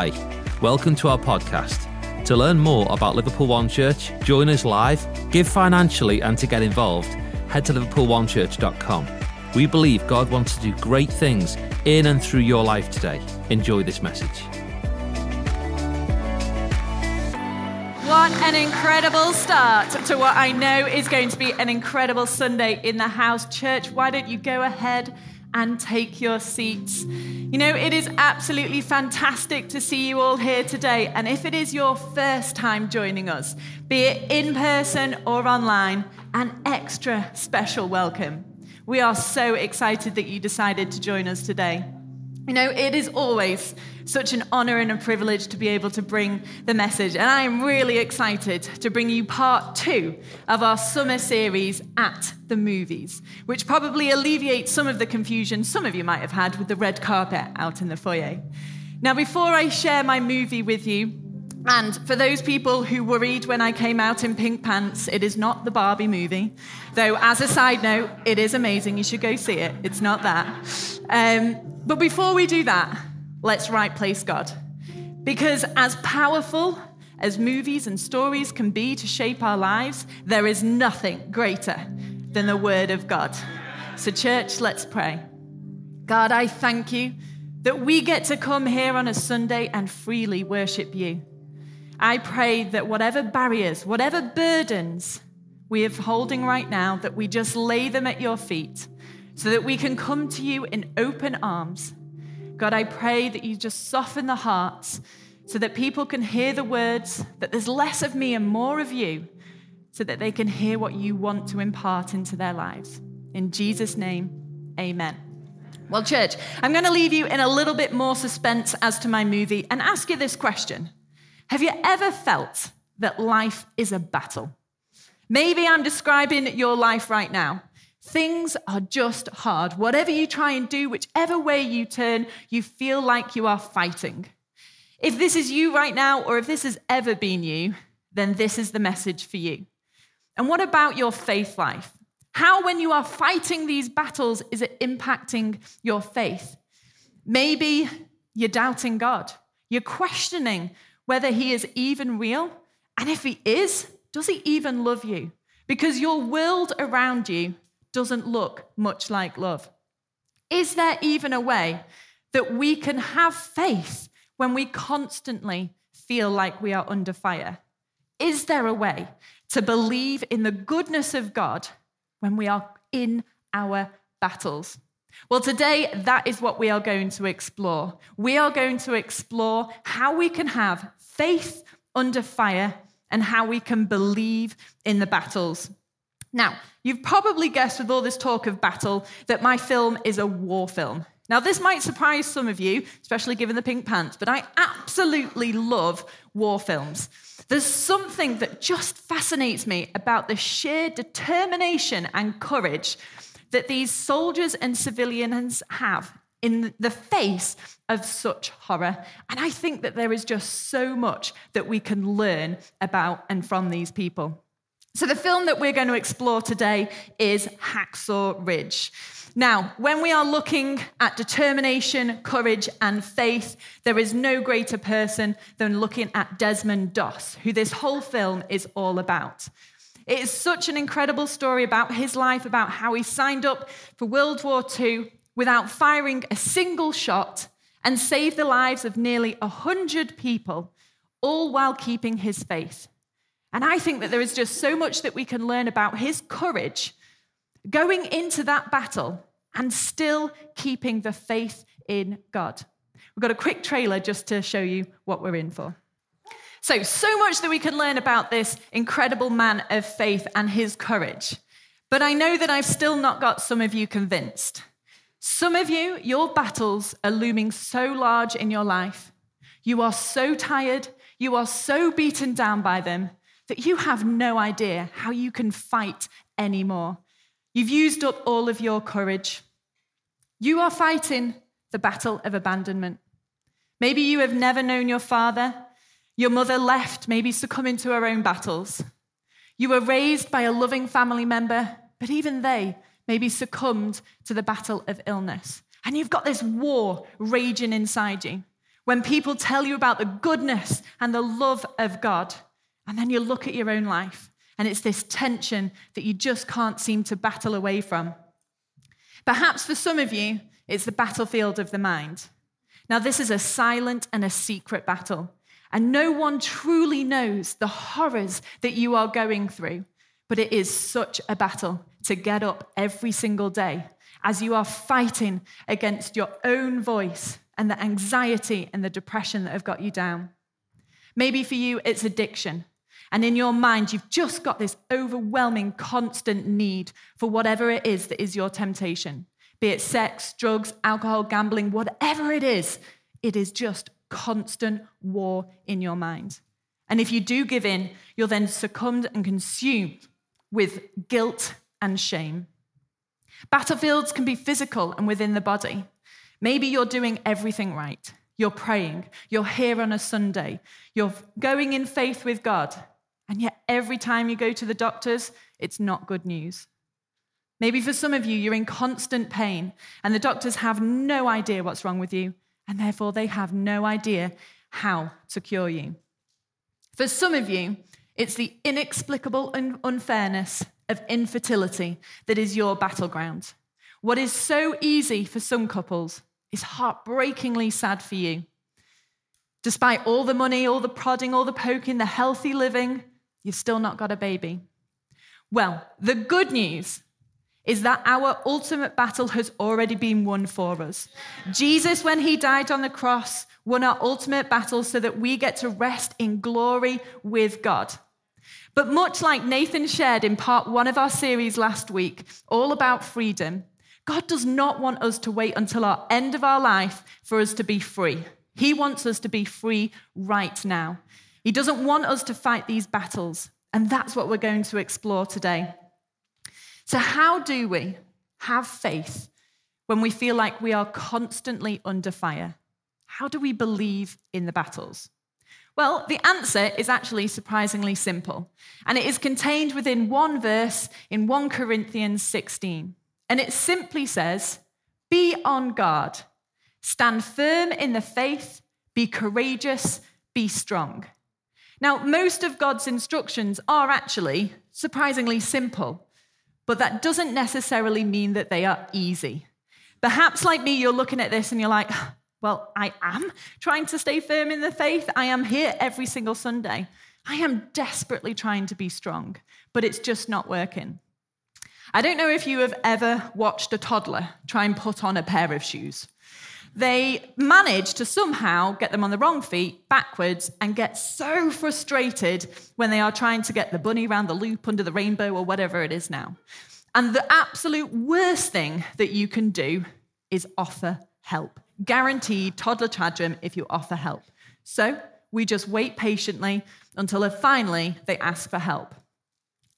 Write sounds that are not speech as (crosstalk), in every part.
Hi, welcome to our podcast. To learn more about Liverpool One Church, join us live, give financially, and to get involved, head to liverpoolonechurch.com. We believe God wants to do great things in and through your life today. Enjoy this message. What an incredible start to what I know is going to be an incredible Sunday in the house. Church, why don't you go ahead and take your seats? You know, it is absolutely fantastic to see you all here today. And if it is your first time joining us, be it in person or online, an extra special welcome. We are so excited that you decided to join us today. You know, it is always such an honor and a privilege to be able to bring the message. And I am really excited to bring you part two of our summer series at the movies, which probably alleviates some of the confusion some of you might have had with the red carpet out in the foyer. Now, before I share my movie with you, and for those people who worried when I came out in pink pants, it is not the Barbie movie. Though, as a side note, it is amazing. You should go see it. It's not that. Um, but before we do that, let's right place God. Because as powerful as movies and stories can be to shape our lives, there is nothing greater than the Word of God. So, church, let's pray. God, I thank you that we get to come here on a Sunday and freely worship you. I pray that whatever barriers, whatever burdens we are holding right now, that we just lay them at your feet so that we can come to you in open arms. God, I pray that you just soften the hearts so that people can hear the words, that there's less of me and more of you, so that they can hear what you want to impart into their lives. In Jesus' name, amen. Well, church, I'm going to leave you in a little bit more suspense as to my movie and ask you this question have you ever felt that life is a battle? Maybe I'm describing your life right now. Things are just hard. Whatever you try and do, whichever way you turn, you feel like you are fighting. If this is you right now, or if this has ever been you, then this is the message for you. And what about your faith life? How, when you are fighting these battles, is it impacting your faith? Maybe you're doubting God. You're questioning whether he is even real. And if he is, does he even love you? Because your world around you doesn't look much like love. Is there even a way that we can have faith when we constantly feel like we are under fire? Is there a way to believe in the goodness of God when we are in our battles? Well, today, that is what we are going to explore. We are going to explore how we can have faith under fire and how we can believe in the battles. Now, you've probably guessed with all this talk of battle that my film is a war film. Now, this might surprise some of you, especially given the pink pants, but I absolutely love war films. There's something that just fascinates me about the sheer determination and courage that these soldiers and civilians have in the face of such horror. And I think that there is just so much that we can learn about and from these people. So, the film that we're going to explore today is Hacksaw Ridge. Now, when we are looking at determination, courage, and faith, there is no greater person than looking at Desmond Doss, who this whole film is all about. It is such an incredible story about his life, about how he signed up for World War II without firing a single shot and saved the lives of nearly 100 people, all while keeping his faith. And I think that there is just so much that we can learn about his courage going into that battle and still keeping the faith in God. We've got a quick trailer just to show you what we're in for. So, so much that we can learn about this incredible man of faith and his courage. But I know that I've still not got some of you convinced. Some of you, your battles are looming so large in your life. You are so tired, you are so beaten down by them that you have no idea how you can fight anymore. You've used up all of your courage. You are fighting the battle of abandonment. Maybe you have never known your father. Your mother left, maybe succumbing to her own battles. You were raised by a loving family member, but even they maybe succumbed to the battle of illness. And you've got this war raging inside you When people tell you about the goodness and the love of God, and then you look at your own life and it's this tension that you just can't seem to battle away from. Perhaps for some of you, it's the battlefield of the mind. Now, this is a silent and a secret battle, and no one truly knows the horrors that you are going through. But it is such a battle to get up every single day as you are fighting against your own voice and the anxiety and the depression that have got you down. Maybe for you, it's addiction. And in your mind, you've just got this overwhelming, constant need for whatever it is that is your temptation be it sex, drugs, alcohol, gambling, whatever it is, it is just constant war in your mind. And if you do give in, you're then succumbed and consumed with guilt and shame. Battlefields can be physical and within the body. Maybe you're doing everything right. You're praying. You're here on a Sunday. You're going in faith with God. And yet, every time you go to the doctors, it's not good news. Maybe for some of you, you're in constant pain, and the doctors have no idea what's wrong with you, and therefore they have no idea how to cure you. For some of you, it's the inexplicable unfairness of infertility that is your battleground. What is so easy for some couples is heartbreakingly sad for you. Despite all the money, all the prodding, all the poking, the healthy living, you've still not got a baby. Well, the good news is that our ultimate battle has already been won for us. Jesus, when he died on the cross, won our ultimate battle so that we get to rest in glory with God. But much like Nathan shared in part one of our series last week, all about freedom, God does not want us to wait until our end of our life for us to be free. He wants us to be free right now. He doesn't want us to fight these battles. And that's what we're going to explore today. So, how do we have faith when we feel like we are constantly under fire? How do we believe in the battles? Well, the answer is actually surprisingly simple, and it is contained within one verse in 1 Corinthians 16. And it simply says, Be on guard, stand firm in the faith, be courageous, be strong. Now, most of God's instructions are actually surprisingly simple but that doesn't necessarily mean that they are easy. Perhaps, like me, you're looking at this and you're like, (sighs) well, I am trying to stay firm in the faith. I am here every single Sunday. I am desperately trying to be strong, but it's just not working. I don't know if you have ever watched a toddler try and put on a pair of shoes. They manage to somehow get them on the wrong feet backwards and get so frustrated when they are trying to get the bunny around the loop under the rainbow or whatever it is now. And the absolute worst thing that you can do is offer help. Guaranteed toddler tantrum if you offer help. So we just wait patiently until uh, finally they ask for help.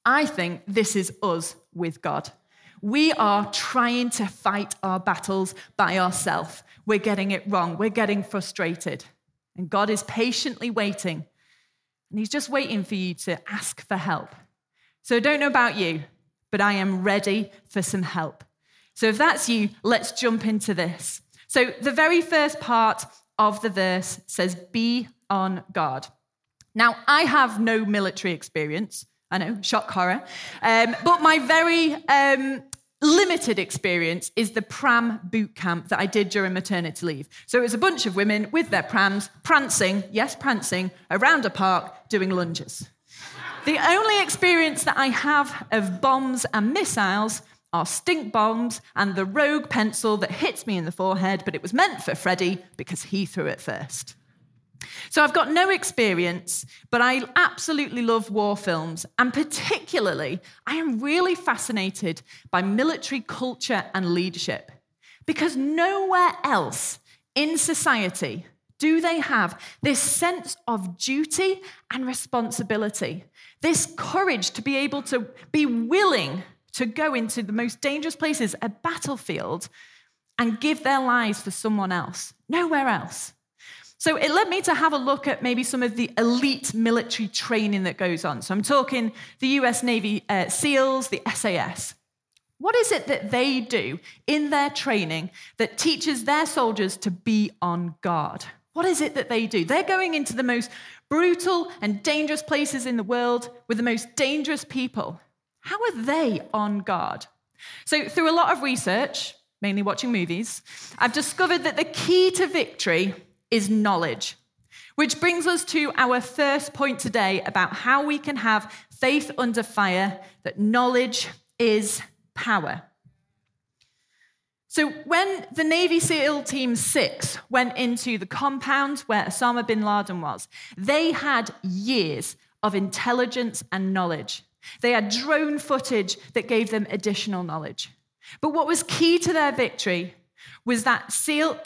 I think this is us with God. We are trying to fight our battles by ourselves. We're getting it wrong. We're getting frustrated. And God is patiently waiting. And He's just waiting for you to ask for help. So I don't know about you, but I am ready for some help. So if that's you, let's jump into this. So the very first part of the verse says, Be on guard. Now, I have no military experience. I know, shock horror. Um, but my very um, limited experience is the pram boot camp that I did during maternity leave. So it was a bunch of women with their prams, prancing, yes, prancing, around a park doing lunges. The only experience that I have of bombs and missiles are stink bombs and the rogue pencil that hits me in the forehead, but it was meant for Freddie because he threw it first. So I've got no experience, but I absolutely love war films. And particularly, I am really fascinated by military culture and leadership. Because nowhere else in society do they have this sense of duty and responsibility, this courage to be able to be willing to go into the most dangerous places, a battlefield, and give their lives for someone else. Nowhere else. So it led me to have a look at maybe some of the elite military training that goes on. So I'm talking the US Navy uh, SEALs, the SAS. What is it that they do in their training that teaches their soldiers to be on guard? What is it that they do? They're going into the most brutal and dangerous places in the world with the most dangerous people. How are they on guard? So, through a lot of research, mainly watching movies, I've discovered that the key to victory is knowledge. Which brings us to our first point today about how we can have faith under fire, that knowledge is power. So, when the Navy SEAL Team 6 went into the compound where Osama bin Laden was, they had years of intelligence and knowledge. They had drone footage that gave them additional knowledge. But what was key to their victory was that SEAL,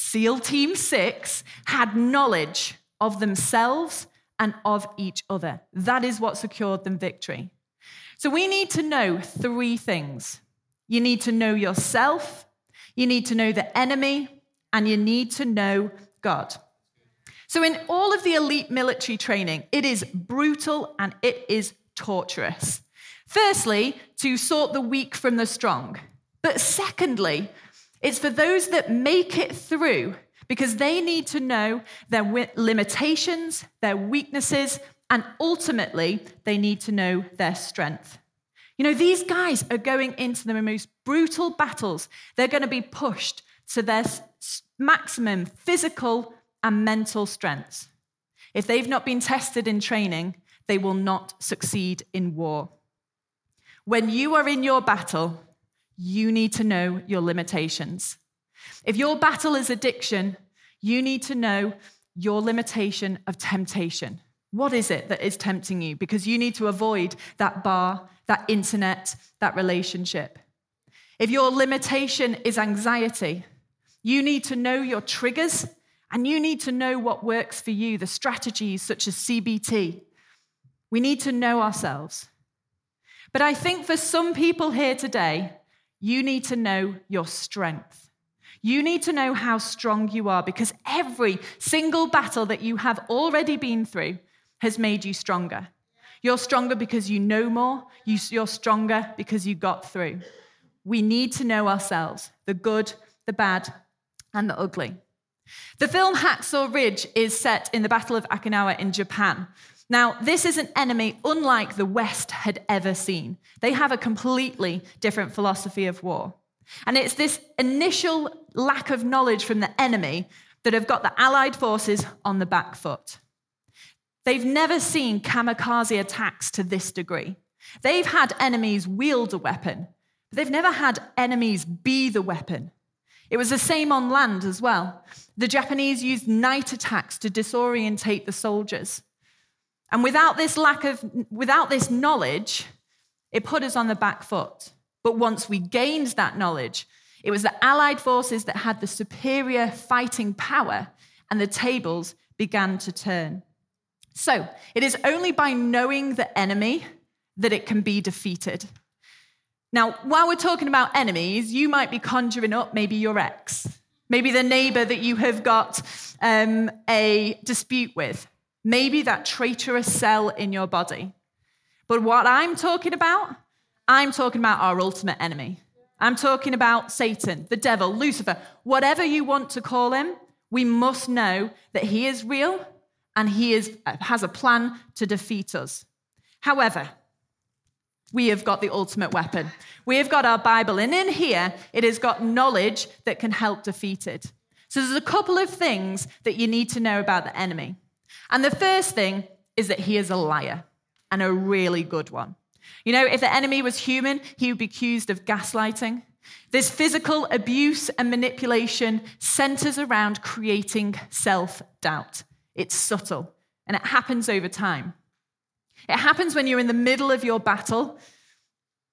SEAL Team 6 had knowledge of themselves and of each other. That is what secured them victory. So we need to know three things you need to know yourself, you need to know the enemy, and you need to know God. So, in all of the elite military training, it is brutal and it is torturous. Firstly, to sort the weak from the strong. But secondly, it's for those that make it through because they need to know their limitations, their weaknesses, and ultimately, they need to know their strength. You know, these guys are going into the most brutal battles. They're going to be pushed to their maximum physical and mental strengths. If they've not been tested in training, they will not succeed in war. When you are in your battle, you need to know your limitations. If your battle is addiction, you need to know your limitation of temptation. What is it that is tempting you? Because you need to avoid that bar, that internet, that relationship. If your limitation is anxiety, you need to know your triggers and you need to know what works for you, the strategies such as CBT. We need to know ourselves. But I think for some people here today, you need to know your strength. You need to know how strong you are because every single battle that you have already been through has made you stronger. You're stronger because you know more, you're stronger because you got through. We need to know ourselves the good, the bad, and the ugly. The film Hacksaw Ridge is set in the Battle of Okinawa in Japan. Now, this is an enemy unlike the West had ever seen. They have a completely different philosophy of war. And it's this initial lack of knowledge from the enemy that have got the Allied forces on the back foot. They've never seen kamikaze attacks to this degree. They've had enemies wield a weapon, but they've never had enemies be the weapon. It was the same on land as well. The Japanese used night attacks to disorientate the soldiers. And without this lack of, without this knowledge, it put us on the back foot. But once we gained that knowledge, it was the Allied forces that had the superior fighting power, and the tables began to turn. So it is only by knowing the enemy that it can be defeated. Now, while we're talking about enemies, you might be conjuring up maybe your ex, maybe the neighbor that you have got um, a dispute with. Maybe that traitorous cell in your body. But what I'm talking about, I'm talking about our ultimate enemy. I'm talking about Satan, the devil, Lucifer, whatever you want to call him, we must know that he is real and he is, has a plan to defeat us. However, we have got the ultimate weapon. We have got our Bible, and in here, it has got knowledge that can help defeat it. So, there's a couple of things that you need to know about the enemy. And the first thing is that he is a liar and a really good one. You know, if the enemy was human, he would be accused of gaslighting. This physical abuse and manipulation centers around creating self doubt. It's subtle and it happens over time. It happens when you're in the middle of your battle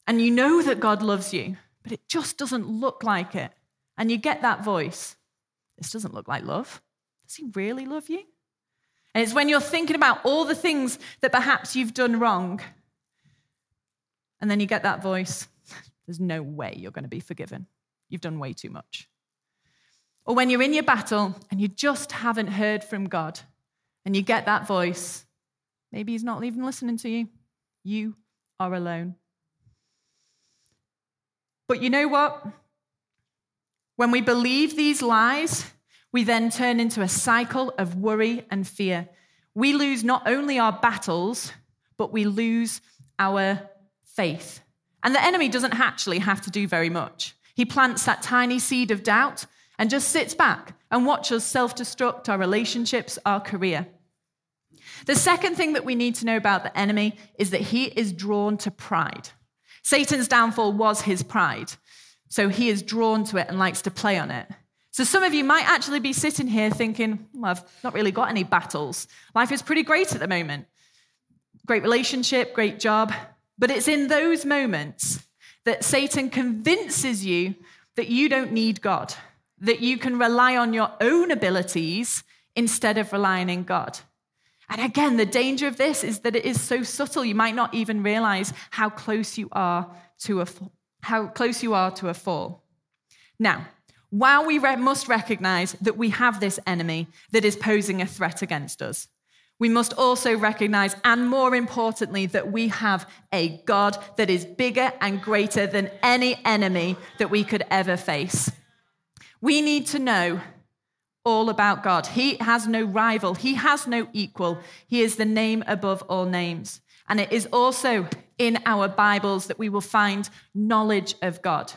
and you know that God loves you, but it just doesn't look like it. And you get that voice this doesn't look like love. Does he really love you? And it's when you're thinking about all the things that perhaps you've done wrong, and then you get that voice there's no way you're going to be forgiven. You've done way too much. Or when you're in your battle and you just haven't heard from God, and you get that voice, maybe He's not even listening to you. You are alone. But you know what? When we believe these lies, we then turn into a cycle of worry and fear. We lose not only our battles, but we lose our faith. And the enemy doesn't actually have to do very much. He plants that tiny seed of doubt and just sits back and watches self destruct our relationships, our career. The second thing that we need to know about the enemy is that he is drawn to pride. Satan's downfall was his pride. So he is drawn to it and likes to play on it. So some of you might actually be sitting here thinking, well, I've not really got any battles. Life is pretty great at the moment. Great relationship, great job. But it's in those moments that Satan convinces you that you don't need God, that you can rely on your own abilities instead of relying in God. And again, the danger of this is that it is so subtle, you might not even realize how close you are to a, how close you are to a fall. Now, while we re- must recognize that we have this enemy that is posing a threat against us, we must also recognize, and more importantly, that we have a God that is bigger and greater than any enemy that we could ever face. We need to know all about God. He has no rival, He has no equal. He is the name above all names. And it is also in our Bibles that we will find knowledge of God.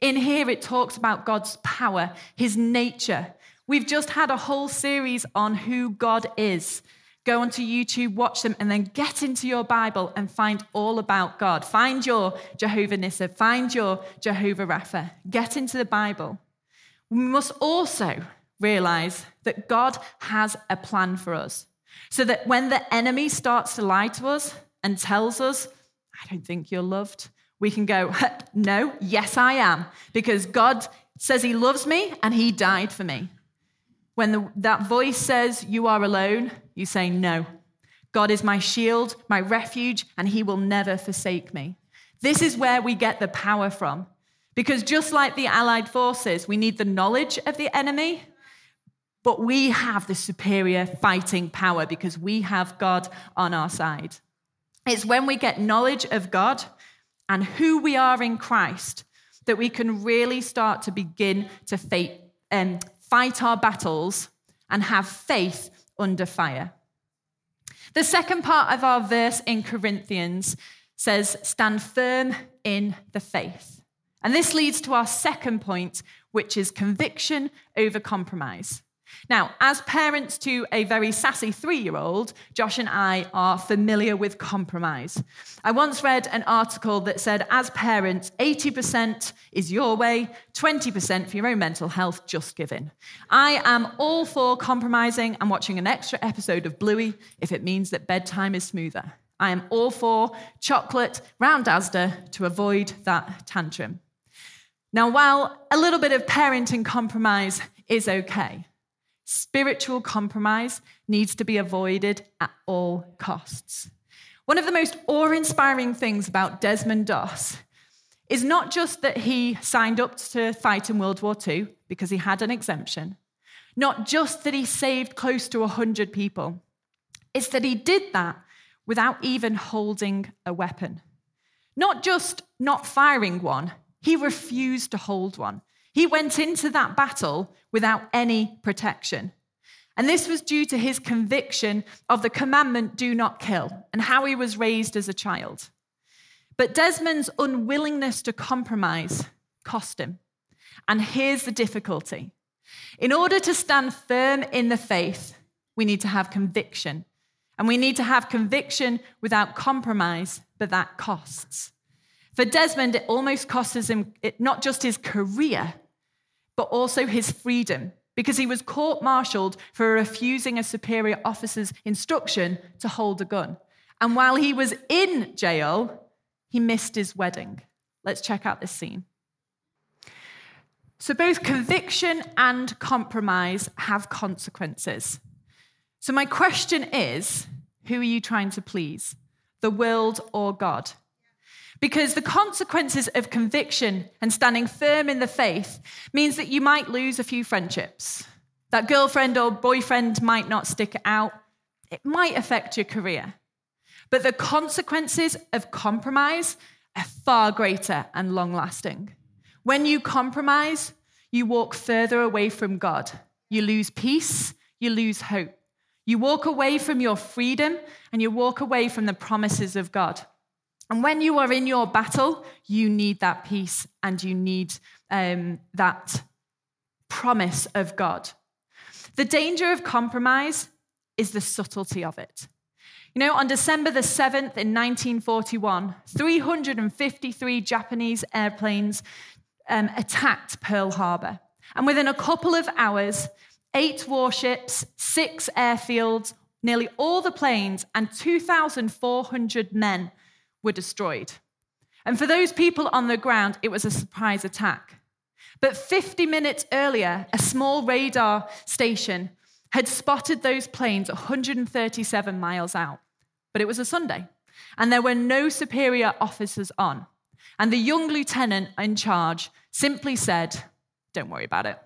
In here, it talks about God's power, His nature. We've just had a whole series on who God is. Go onto YouTube, watch them, and then get into your Bible and find all about God. Find your Jehovah Nissi, find your Jehovah Rapha. Get into the Bible. We must also realize that God has a plan for us. So that when the enemy starts to lie to us and tells us, I don't think you're loved, we can go, No, yes, I am, because God says he loves me and he died for me. When the, that voice says, You are alone, you say, No. God is my shield, my refuge, and he will never forsake me. This is where we get the power from. Because just like the Allied forces, we need the knowledge of the enemy, but we have the superior fighting power because we have God on our side. It's when we get knowledge of God and who we are in Christ that we can really start to begin to fight, um, fight our battles and have faith under fire. The second part of our verse in Corinthians says, Stand firm in the faith. And this leads to our second point, which is conviction over compromise. Now, as parents to a very sassy three year old, Josh and I are familiar with compromise. I once read an article that said, as parents, 80% is your way, 20% for your own mental health, just giving. I am all for compromising and watching an extra episode of Bluey if it means that bedtime is smoother. I am all for chocolate round Asda to avoid that tantrum. Now, while a little bit of parenting compromise is okay, Spiritual compromise needs to be avoided at all costs. One of the most awe inspiring things about Desmond Doss is not just that he signed up to fight in World War II because he had an exemption, not just that he saved close to 100 people, it's that he did that without even holding a weapon. Not just not firing one, he refused to hold one. He went into that battle without any protection. And this was due to his conviction of the commandment, do not kill, and how he was raised as a child. But Desmond's unwillingness to compromise cost him. And here's the difficulty in order to stand firm in the faith, we need to have conviction. And we need to have conviction without compromise, but that costs. For Desmond, it almost costs him not just his career, but also his freedom, because he was court martialed for refusing a superior officer's instruction to hold a gun. And while he was in jail, he missed his wedding. Let's check out this scene. So, both conviction and compromise have consequences. So, my question is who are you trying to please, the world or God? Because the consequences of conviction and standing firm in the faith means that you might lose a few friendships. That girlfriend or boyfriend might not stick out. It might affect your career. But the consequences of compromise are far greater and long lasting. When you compromise, you walk further away from God. You lose peace, you lose hope. You walk away from your freedom and you walk away from the promises of God. And when you are in your battle, you need that peace and you need um, that promise of God. The danger of compromise is the subtlety of it. You know, on December the 7th in 1941, 353 Japanese airplanes um, attacked Pearl Harbor. And within a couple of hours, eight warships, six airfields, nearly all the planes, and 2,400 men were destroyed. And for those people on the ground, it was a surprise attack. But 50 minutes earlier, a small radar station had spotted those planes 137 miles out. But it was a Sunday, and there were no superior officers on. And the young lieutenant in charge simply said, Don't worry about it.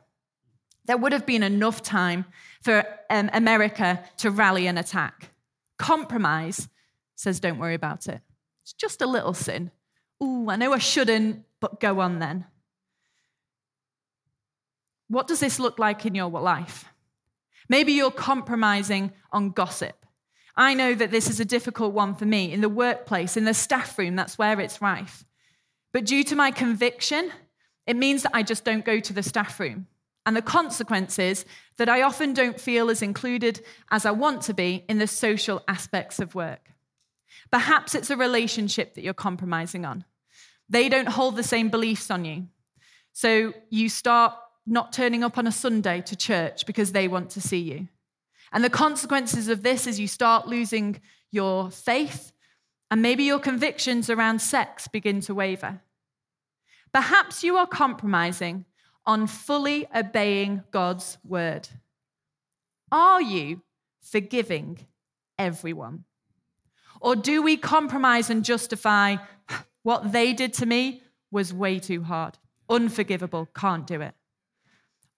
There would have been enough time for um, America to rally and attack. Compromise says, Don't worry about it. It's just a little sin. Ooh, I know I shouldn't, but go on then. What does this look like in your life? Maybe you're compromising on gossip. I know that this is a difficult one for me in the workplace, in the staff room, that's where it's rife. But due to my conviction, it means that I just don't go to the staff room. And the consequence is that I often don't feel as included as I want to be in the social aspects of work. Perhaps it's a relationship that you're compromising on. They don't hold the same beliefs on you. So you start not turning up on a Sunday to church because they want to see you. And the consequences of this is you start losing your faith, and maybe your convictions around sex begin to waver. Perhaps you are compromising on fully obeying God's word. Are you forgiving everyone? Or do we compromise and justify what they did to me was way too hard, unforgivable, can't do it?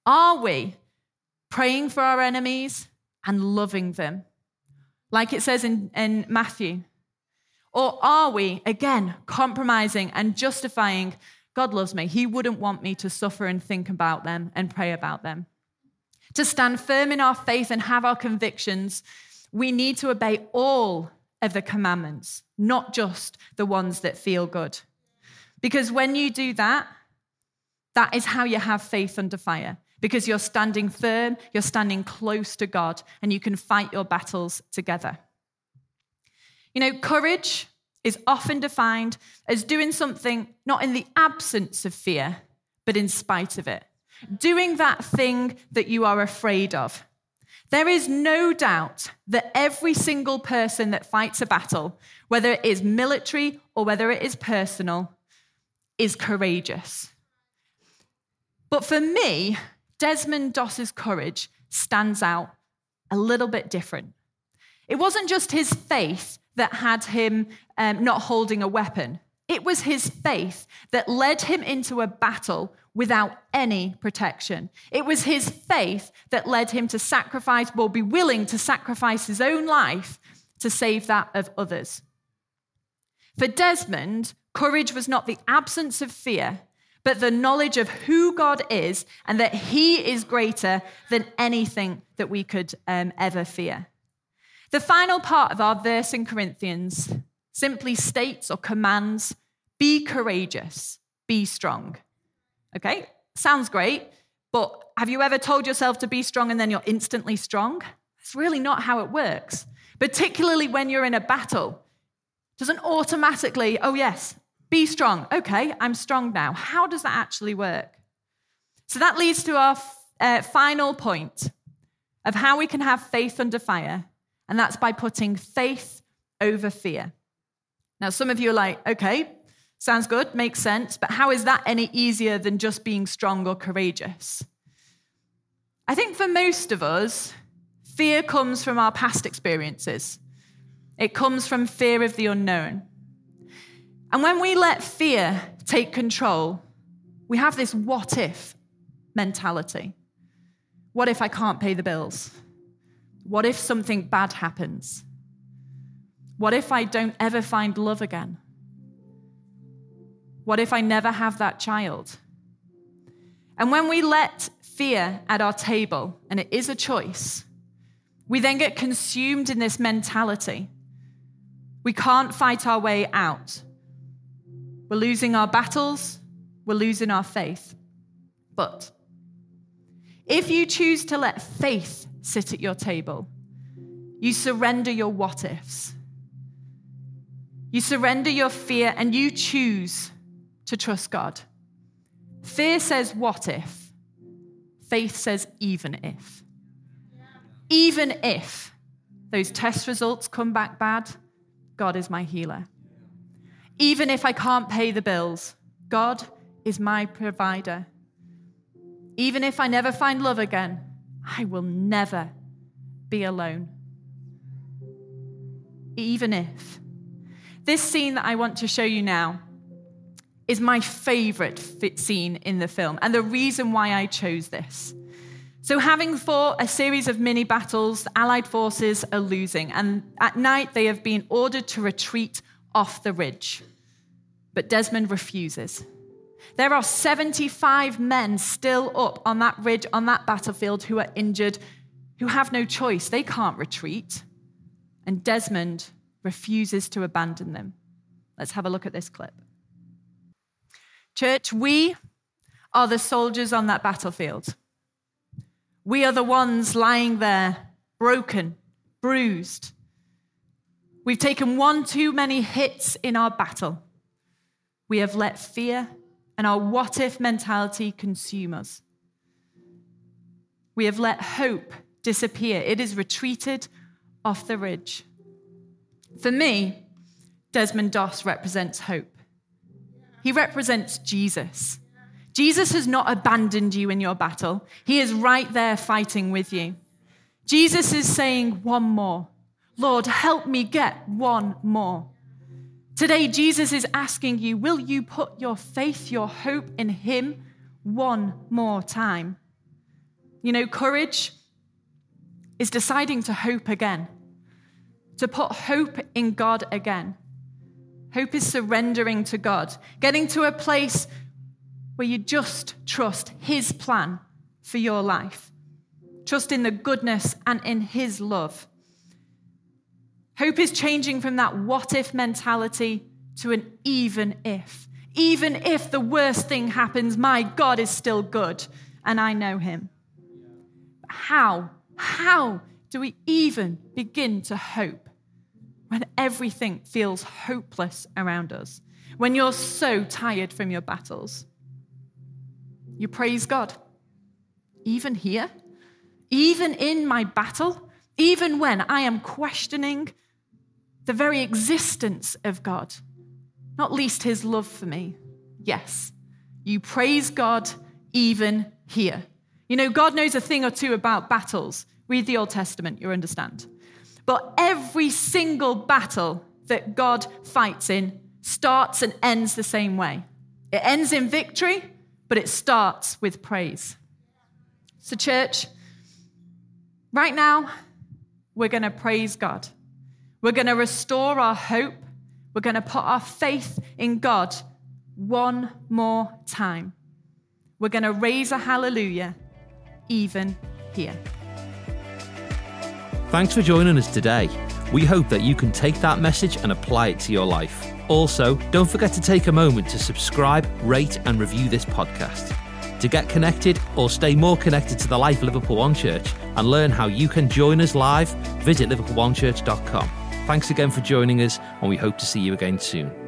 Are we praying for our enemies and loving them, like it says in, in Matthew? Or are we, again, compromising and justifying God loves me? He wouldn't want me to suffer and think about them and pray about them. To stand firm in our faith and have our convictions, we need to obey all of the commandments, not just the ones that feel good. Because when you do that, that is how you have faith under fire because you're standing firm, you're standing close to God, and you can fight your battles together. You know, courage is often defined as doing something not in the absence of fear, but in spite of it. Doing that thing that you are afraid of. There is no doubt that every single person that fights a battle, whether it is military or whether it is personal, is courageous. But for me, Desmond Doss's courage stands out a little bit different. It wasn't just his faith that had him um, not holding a weapon, it was his faith that led him into a battle without any protection. It was his faith that led him to sacrifice, or be willing to sacrifice his own life to save that of others. For Desmond, courage was not the absence of fear, but the knowledge of who God is and that He is greater than anything that we could um, ever fear. The final part of our verse in Corinthians simply states or commands be courageous, be strong. Okay, sounds great, but have you ever told yourself to be strong and then you're instantly strong? It's really not how it works, particularly when you're in a battle. Doesn't automatically, oh, yes, be strong. Okay, I'm strong now. How does that actually work? So that leads to our uh, final point of how we can have faith under fire, and that's by putting faith over fear. Now, some of you are like, okay, sounds good, makes sense, but how is that any easier than just being strong or courageous? I think for most of us, fear comes from our past experiences. It comes from fear of the unknown. And when we let fear take control, we have this what if mentality. What if I can't pay the bills? What if something bad happens? What if I don't ever find love again? What if I never have that child? And when we let fear at our table, and it is a choice, we then get consumed in this mentality. We can't fight our way out. We're losing our battles, we're losing our faith. But if you choose to let faith sit at your table, you surrender your what ifs. You surrender your fear and you choose to trust God. Fear says, What if? Faith says, Even if. Even if those test results come back bad, God is my healer. Even if I can't pay the bills, God is my provider. Even if I never find love again, I will never be alone. Even if. This scene that I want to show you now is my favorite scene in the film, and the reason why I chose this. So, having fought a series of mini battles, the Allied forces are losing, and at night they have been ordered to retreat off the ridge. But Desmond refuses. There are 75 men still up on that ridge, on that battlefield, who are injured, who have no choice. They can't retreat. And Desmond refuses to abandon them. Let's have a look at this clip. Church, we are the soldiers on that battlefield. We are the ones lying there, broken, bruised. We've taken one too many hits in our battle. We have let fear and our what if mentality consume us. We have let hope disappear. It is retreated off the ridge. For me, Desmond Doss represents hope. He represents Jesus. Jesus has not abandoned you in your battle, He is right there fighting with you. Jesus is saying, One more. Lord, help me get one more. Today, Jesus is asking you, Will you put your faith, your hope in Him one more time? You know, courage is deciding to hope again, to put hope in God again. Hope is surrendering to God, getting to a place where you just trust His plan for your life. Trust in the goodness and in His love. Hope is changing from that what if mentality to an even if. Even if the worst thing happens, my God is still good and I know Him. But how? How do we even begin to hope? When everything feels hopeless around us, when you're so tired from your battles. You praise God. Even here, even in my battle, even when I am questioning the very existence of God, not least his love for me. Yes, you praise God even here. You know, God knows a thing or two about battles. Read the Old Testament, you'll understand. But every single battle that God fights in starts and ends the same way. It ends in victory, but it starts with praise. So, church, right now, we're going to praise God. We're going to restore our hope. We're going to put our faith in God one more time. We're going to raise a hallelujah even here. Thanks for joining us today. We hope that you can take that message and apply it to your life. Also, don't forget to take a moment to subscribe, rate, and review this podcast. To get connected or stay more connected to the life of Liverpool One Church and learn how you can join us live, visit liverpoolonechurch.com. Thanks again for joining us, and we hope to see you again soon.